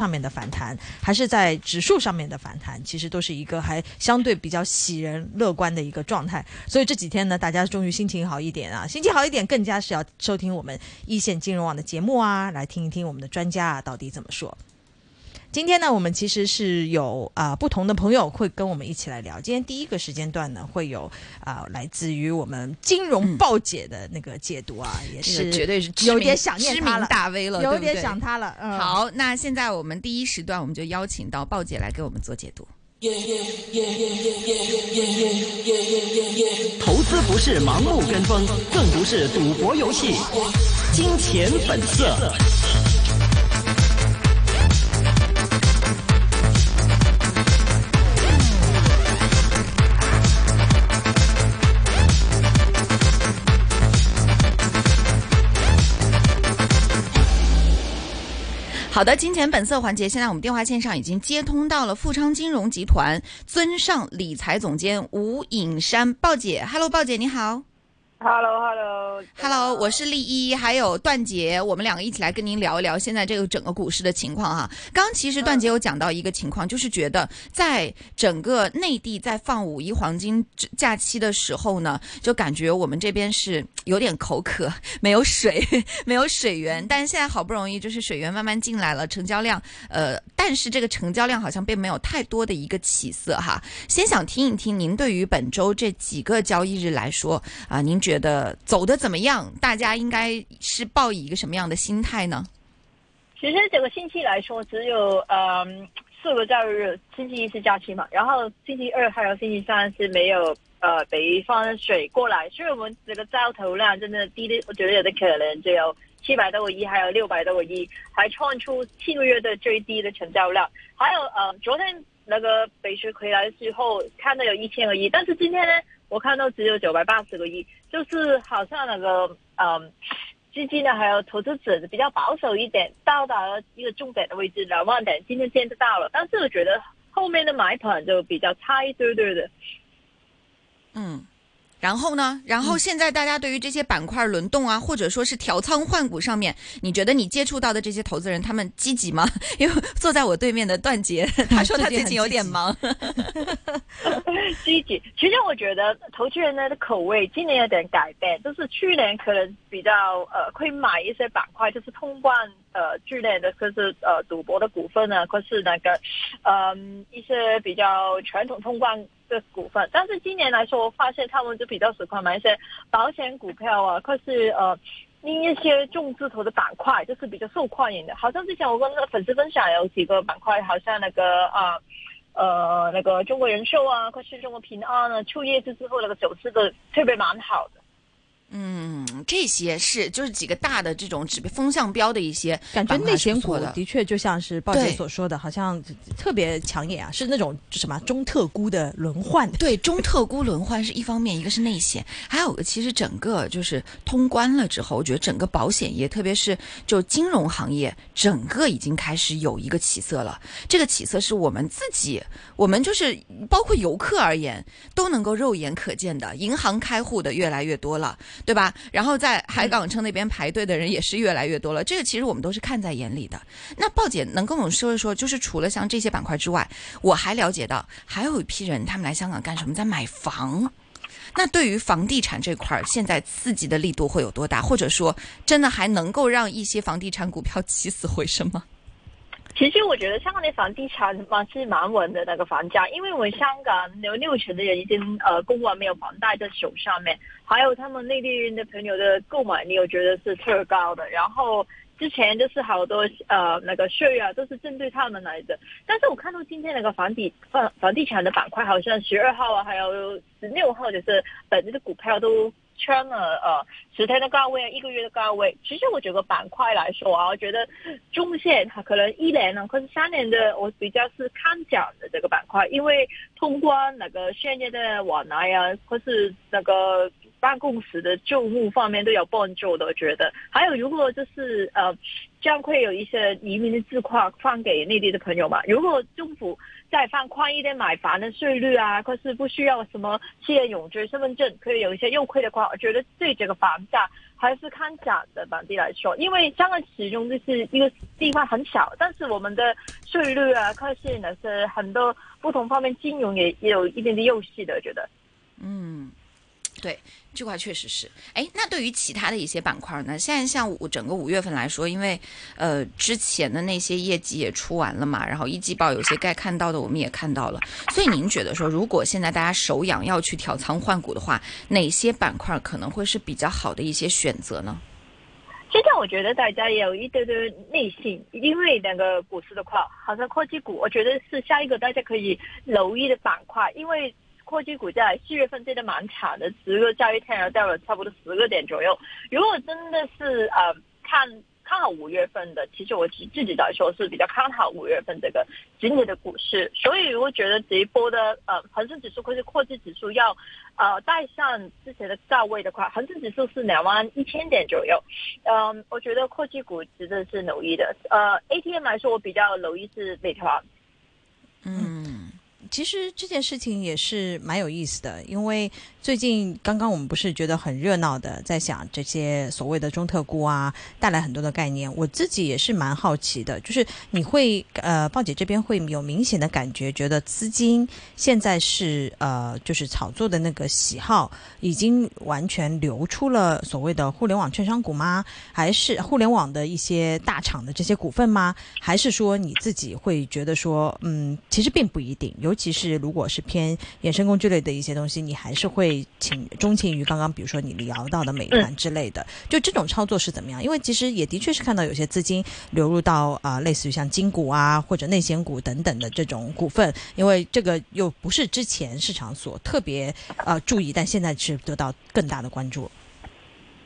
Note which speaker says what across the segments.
Speaker 1: 上面的反弹，还是在指数上面的反弹，其实都是一个还相对比较喜人、乐观的一个状态。所以这几天呢，大家终于心情好一点啊，心情好一点，更加是要收听我们一线金融网的节目啊，来听一听我们的专家啊到底怎么说。今天呢，我们其实是有啊不同的朋友会跟我们一起来聊。今天第一个时间段呢，会有啊来自于我们金融豹姐的那个解读啊，也是
Speaker 2: 绝对是
Speaker 1: 有点想念
Speaker 2: 大 V 了，
Speaker 1: 有点想他了。嗯、
Speaker 2: 好，那现在我们第一时段，我们就邀请到豹姐来给我们做解读。
Speaker 3: 投资不是盲目跟风，更不是赌博游戏，金钱本色。
Speaker 2: 好的，金钱本色环节，现在我们电话线上已经接通到了富昌金融集团尊尚理财总监吴颖山，鲍姐，Hello，鲍姐，你好。Hello，Hello，Hello，我是丽一，还有段杰，我们两个一起来跟您聊一聊现在这个整个股市的情况哈。刚其实段杰有讲到一个情况，就是觉得在整个内地在放五一黄金假期的时候呢，就感觉我们这边是有点口渴，没有水，没有水源。但是现在好不容易就是水源慢慢进来了，成交量呃，但是这个成交量好像并没有太多的一个起色哈。先想听一听您对于本周这几个交易日来说啊，您觉。觉得走的怎么样？大家应该是抱以一个什么样的心态呢？
Speaker 4: 其实整个星期来说，只有呃四个假日，星期一是假期嘛，然后星期二还有星期三是没有呃北方水过来，所以我们这个招投量真的低的，我觉得有的可能只有七百多个亿，还有六百多个亿，还创出七个月的最低的成交量，还有呃昨天那个北水回来之后，看到有一千个亿，但是今天呢？我看到只有九百八十个亿，就是好像那个嗯，基金呢还有投资者比较保守一点，到达了一个重点的位置，两万点，今天见得到了。但是我觉得后面的买盘就比较差一堆堆的，
Speaker 2: 嗯。然后呢？然后现在大家对于这些板块轮动啊，或者说是调仓换股上面，你觉得你接触到的这些投资人，他们积极吗？因为坐在我对面的段杰，他说他最近有点忙。
Speaker 4: 积极。其实我觉得投资人的口味今年有点改变，就是去年可能比较呃，会买一些板块，就是通关。呃，剧烈的就是呃赌博的股份呢，或是那个，嗯，一些比较传统通关的股份。但是今年来说，我发现他们就比较喜欢买一些保险股票啊，或是呃另一些重字头的板块，就是比较受欢迎的。好像之前我跟粉丝分享，有几个板块，好像那个啊呃那个中国人寿啊，或是中国平安啊，出业绩之后那个走势都特别蛮好的。
Speaker 2: 嗯，这些是就是几个大的这种指标风向标的一些
Speaker 1: 感觉，内险股的确就像是鲍姐所说的好像特别抢眼啊，是那种什么中特估的轮换。
Speaker 2: 对，中特估轮换是一方面，一个是内险，还有个其实整个就是通关了之后，我觉得整个保险业，特别是就金融行业，整个已经开始有一个起色了。这个起色是我们自己，我们就是包括游客而言，都能够肉眼可见的，银行开户的越来越多了。对吧？然后在海港城那边排队的人也是越来越多了，这个其实我们都是看在眼里的。那鲍姐能跟我们说一说，就是除了像这些板块之外，我还了解到还有一批人他们来香港干什么？在买房。那对于房地产这块，现在刺激的力度会有多大？或者说，真的还能够让一些房地产股票起死回生吗？
Speaker 4: 其实我觉得香港的房地产嘛是蛮稳的那个房价，因为香港有六成的人已经呃，购完没有房贷在手上面，还有他们内地人的朋友的购买，你有觉得是特高的？然后之前就是好多呃那个税啊，都是针对他们来的。但是我看到今天那个房地房房地产的板块，好像十二号啊，还有十六号，就是本地的股票都。圈了呃十天的高位，一个月的高位。其实我觉得板块来说啊，我觉得中线它可能一年呢，或是三年的，我比较是看涨的这个板块，因为通过那个现在的往来啊，或是那个。办公室的政务方面都有帮助的，我觉得。还有，如果就是呃，将会有一些移民的计划放给内地的朋友嘛？如果政府再放宽一点买房的税率啊，或是不需要什么企业永居身份证，可以有一些优惠的话，我觉得对这个房价还是看涨的。本地来说，因为香港始终就是一个地方很小，但是我们的税率啊，或是那是很多不同方面金融也也有一定的优势的，我觉得
Speaker 2: 嗯。对，这块确实是。哎，那对于其他的一些板块呢？现在像五整个五月份来说，因为呃之前的那些业绩也出完了嘛，然后一季报有些该看到的我们也看到了。所以您觉得说，如果现在大家手痒要去调仓换股的话，哪些板块可能会是比较好的一些选择呢？
Speaker 4: 现在我觉得大家有一丢丢内心，因为那个股市的话，好像科技股，我觉得是下一个大家可以留意的板块，因为。科技股价四月份跌得蛮惨的，十个交易天然掉了差不多十个点左右。如果真的是呃看看好五月份的，其实我自自己来说是比较看好五月份这个今年的股市。所以我觉得这一波的呃恒生指数或者科技指数要呃带上之前的价位的话，恒生指数是两万一千点左右。嗯，我觉得科技股值得是努力的。呃，ATM 来说我比较努力是美团。
Speaker 2: 嗯。
Speaker 1: 其实这件事情也是蛮有意思的，因为最近刚刚我们不是觉得很热闹的，在想这些所谓的中特估啊带来很多的概念。我自己也是蛮好奇的，就是你会呃，鲍姐这边会有明显的感觉，觉得资金现在是呃，就是炒作的那个喜好已经完全流出了所谓的互联网券商股吗？还是互联网的一些大厂的这些股份吗？还是说你自己会觉得说，嗯，其实并不一定有。其实，如果是偏衍生工具类的一些东西，你还是会请钟情于刚刚，比如说你聊到的美团之类的，就这种操作是怎么样？因为其实也的确是看到有些资金流入到啊，类似于像金股啊或者内险股等等的这种股份，因为这个又不是之前市场所特别呃注意，但现在是得到更大的关注。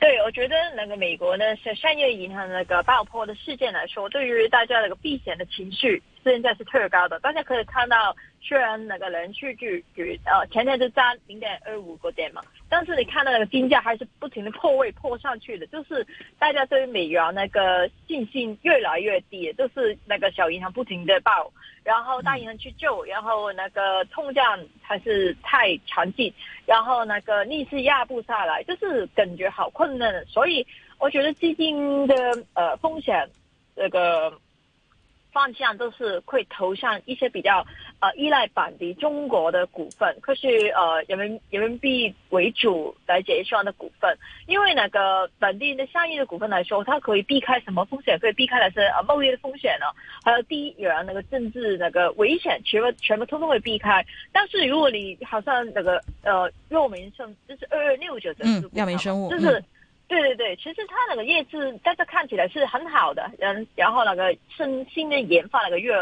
Speaker 4: 对，我觉得那个美国呢，是商业银行那个爆破的事件来说，对于大家那个避险的情绪。现在是特高的，大家可以看到，虽然那个数据剧，呃，前天是涨零点二五个点嘛，但是你看到那个金价还是不停的破位破上去的，就是大家对于美元那个信心越来越低，就是那个小银行不停的爆，然后大银行去救，然后那个通胀还是太强劲，然后那个逆势压不下来，就是感觉好困难，所以我觉得基金的呃风险那个。方向都是会投向一些比较呃依赖本地中国的股份，可是呃人民人民币为主来结算的股份。因为那个本地的相应的股份来说，它可以避开什么风险？可以避开的是呃贸易的风险呢，还有第一，有那个政治那个危险，全部全部通通会避开。但是如果你好像那个呃药明生，就是二二六九的
Speaker 1: 嗯，药明生物，
Speaker 4: 是。对对对，其实它那个业绩，大家看起来是很好的，然然后那个新新的研发那个月，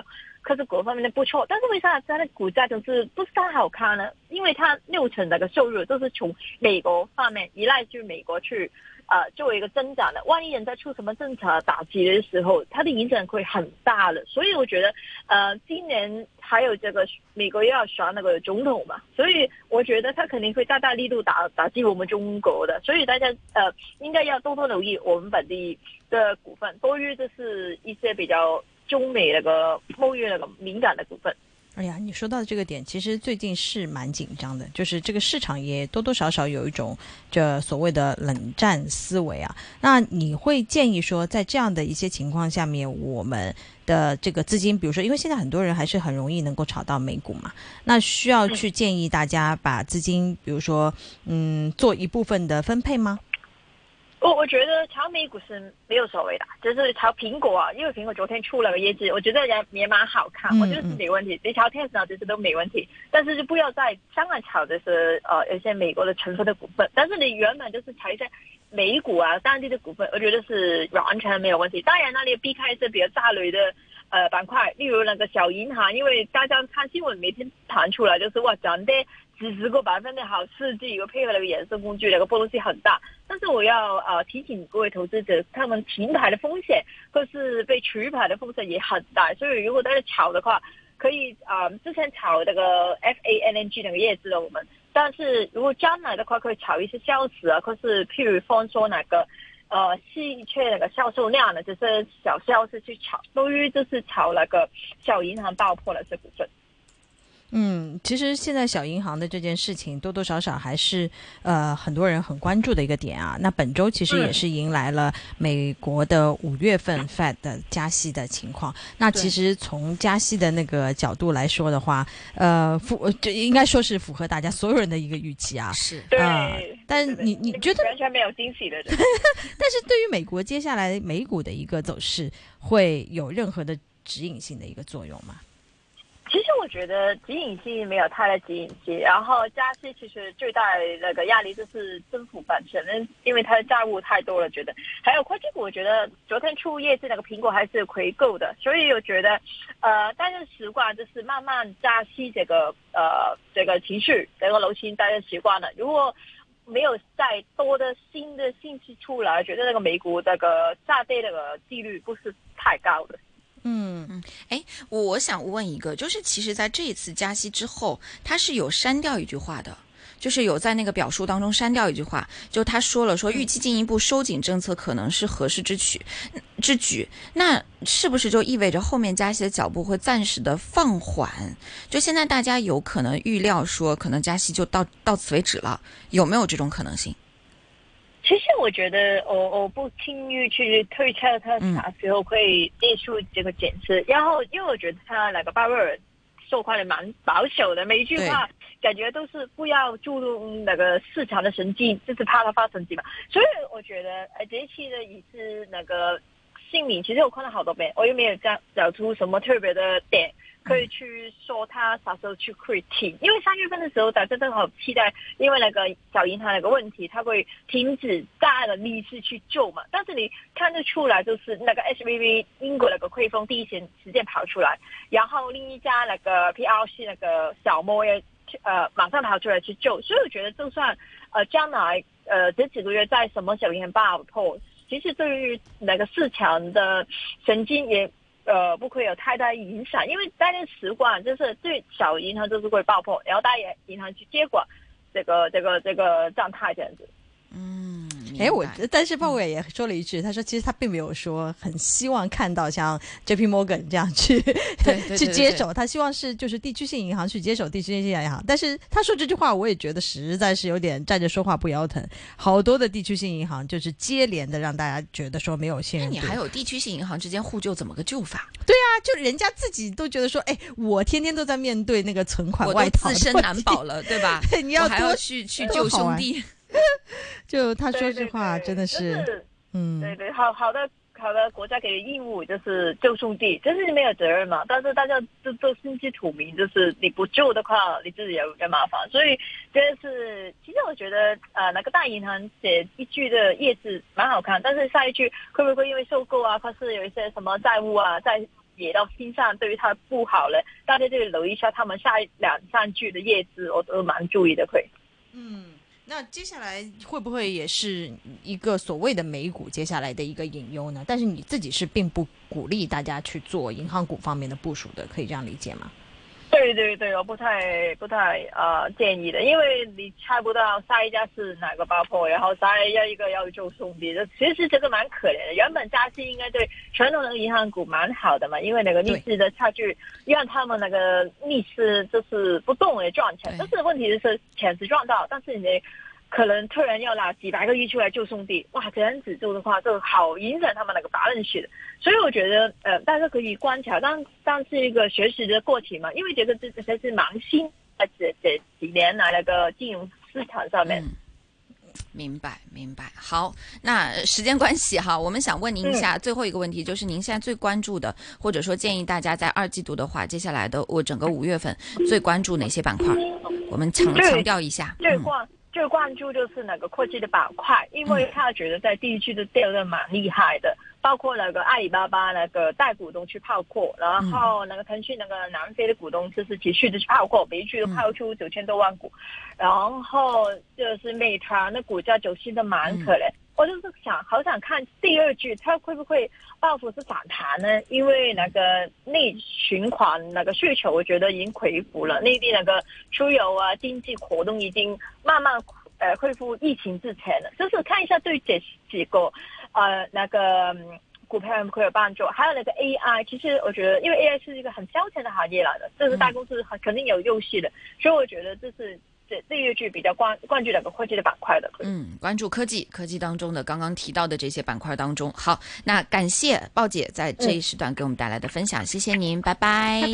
Speaker 4: 可是各方面都不错，但是为啥它的股价就是不是太好看呢？因为它六成那个收入都是从美国方面依赖去美国去。啊，作为一个增长的，万一人在出什么政策打击的时候，它的影响会很大的。所以我觉得，呃，今年还有这个美国又要选那个总统嘛，所以我觉得他肯定会大大力度打打击我们中国的。所以大家呃，应该要多多留意我们本地的股份，多于这是一些比较中美那个贸易那个敏感的股份。
Speaker 1: 哎呀，你说到的这个点，其实最近是蛮紧张的，就是这个市场也多多少少有一种这所谓的冷战思维啊。那你会建议说，在这样的一些情况下面，我们的这个资金，比如说，因为现在很多人还是很容易能够炒到美股嘛，那需要去建议大家把资金，比如说，嗯，做一部分的分配吗？
Speaker 4: 我我觉得炒美股是没有所谓的，就是炒苹果啊，因为苹果昨天出了个业绩，我觉得也也蛮好看，我觉得是没问题。你炒 Tesla 其实都没问题，但是就不要在香港炒的是呃有些美国的成分的股份。但是你原本就是炒一些美股啊当地的股份，我觉得是完全没有问题。当然，那里避开一些比较炸雷的呃板块，例如那个小银行，因为大家看新闻每天弹出来就是哇涨的几十个百分点，好刺激，又配合那个衍生工具，那个波动性很大。但是我要呃提醒各位投资者，他们停牌的风险或是被取牌的风险也很大，所以如果大家炒的话，可以啊之前炒那个 F A N N G 那个叶子的我们，但是如果将来的话，可以炒一些消息啊，或是譬如方说那个呃稀缺那个销售量呢，就是小销息去炒，都于就是炒那个小银行爆破了这股份。
Speaker 1: 嗯，其实现在小银行的这件事情多多少少还是呃很多人很关注的一个点啊。那本周其实也是迎来了美国的五月份 Fed 的加息的情况。那其实从加息的那个角度来说的话，呃，符这应该说是符合大家所有人的一个预期啊。
Speaker 2: 是。
Speaker 1: 对。但你你觉得
Speaker 4: 完全没有惊喜的。
Speaker 1: 但是对于美国接下来美股的一个走势会有任何的指引性的一个作用吗？
Speaker 4: 其实我觉得指引期没有太的指引期，然后加息其实最大的那个压力就是政府本身，因为它的债务太多了。觉得还有科技股，我觉得昨天出业绩那个苹果还是回购的，所以我觉得呃，大家习惯就是慢慢加息这个呃这个情绪，这个楼辑大家习惯了。如果没有再多的新的信息出来，觉得那个美股那个下跌那个几率不是太高的。
Speaker 1: 嗯
Speaker 2: 嗯，哎，我想问一个，就是其实在这一次加息之后，他是有删掉一句话的，就是有在那个表述当中删掉一句话，就他说了说预期进一步收紧政策可能是合适之举之举，那是不是就意味着后面加息的脚步会暂时的放缓？就现在大家有可能预料说可能加息就到到此为止了，有没有这种可能性？
Speaker 4: 其实我觉得我我不轻易去推测他啥时候会接触这个减持，然后因为我觉得他那个鲍威尔说话的蛮保守的，每一句话感觉都是不要注重那个市场的神经，就是怕他发神经嘛。所以我觉得呃，这一期的也是那个姓名，其实我看了好多遍，我又没有找找出什么特别的点。可以去说他啥时候去 quiet，因为三月份的时候大家都好期待，因为那个小银行那个问题，他会停止大的力息去救嘛。但是你看得出来，就是那个 s v v 英国那个汇丰第一时间跑出来，然后另一家那个 p r c 那个小摩也呃马上跑出来去救。所以我觉得，就算呃将来呃这几个月在什么银行爆破，其实对于那个市场的神经也。呃，不会有太大影响，因为大家习惯就是最小银行就是会爆破，然后大银行去接管这个、这个、这个状态这样子。
Speaker 2: 嗯。
Speaker 1: 哎，我但是鲍威也说了一句，他说其实他并没有说很希望看到像 JP Morgan 这样去 去接手，他希望是就是地区性银行去接手地区性银行。但是他说这句话，我也觉得实在是有点站着说话不腰疼。好多的地区性银行就是接连的让大家觉得说没有信任。
Speaker 2: 那你还有地区性银行之间互救怎么个救法？
Speaker 1: 对啊，就人家自己都觉得说，哎，我天天都在面对那个存款，我
Speaker 2: 自身难保了，对吧？
Speaker 1: 你要多
Speaker 2: 去去 救兄弟。
Speaker 1: 就他说这话真的是，嗯，
Speaker 4: 对对，好好的好的，国家给的义务就是救兄地，就是没有责任嘛。但是大家都都心知土明，就是你不救的话，你自己有有麻烦。所以真的是，其实我觉得呃，哪个大银行写一句的叶子蛮好看，但是下一句会不会因为收购啊，或是有一些什么债务啊，在也到心上，对于他不好了？大家就留意一下，他们下一两三句的叶子，我都蛮注意的。可以，
Speaker 1: 嗯。那接下来会不会也是一个所谓的美股接下来的一个隐忧呢？但是你自己是并不鼓励大家去做银行股方面的部署的，可以这样理解吗？
Speaker 4: 对对对，我不太不太呃建议的，因为你猜不到下一家是哪个爆破，然后再要一个要就送弟，这其实这个蛮可怜的。原本加息应该对传统的银行股蛮好的嘛，因为那个利息的差距让他们那个利息就是不动也赚钱，但是问题是钱是赚到，但是你。可能突然要拿几百个亿出来救兄弟，哇！这样子做的话，就好影响他们那个 balance。所以我觉得，呃，大家可以观察，但但是一个学习的过程嘛。因为觉得这这是盲心，而这这几年来那个金融市场上面。
Speaker 2: 明白，明白。好，那时间关系哈，我们想问您一下，最后一个问题就是，您现在最关注的，或者说建议大家在二季度的话，接下来的我整个五月份最关注哪些板块？我们强强调一下。
Speaker 4: 对。最关注就是哪个科技的板块，因为他觉得在地区的掉的蛮厉害的。包括那个阿里巴巴那个大股东去泡货，然后那个腾讯那个南非的股东就是持续的去每货，句都泡出九千多万股，然后就是美团的股价走新的蛮可怜。我就是想，好想看第二句它会不会报复式反弹呢？因为那个内循环那个需求，我觉得已经恢复了，内地那个出游啊、经济活动已经慢慢。呃，恢复疫情之前，的，就是看一下对这几个呃那个股票会有帮助。还有那个 AI，其实我觉得，因为 AI 是一个很消遣的行业来的，这是大公司肯定有优势的，所以我觉得这是这这一句比较关关注两个科技的板块的。
Speaker 2: 嗯，关注科技，科技当中的刚刚提到的这些板块当中。好，那感谢鲍姐在这一时段给我们带来的分享，谢谢您，拜拜。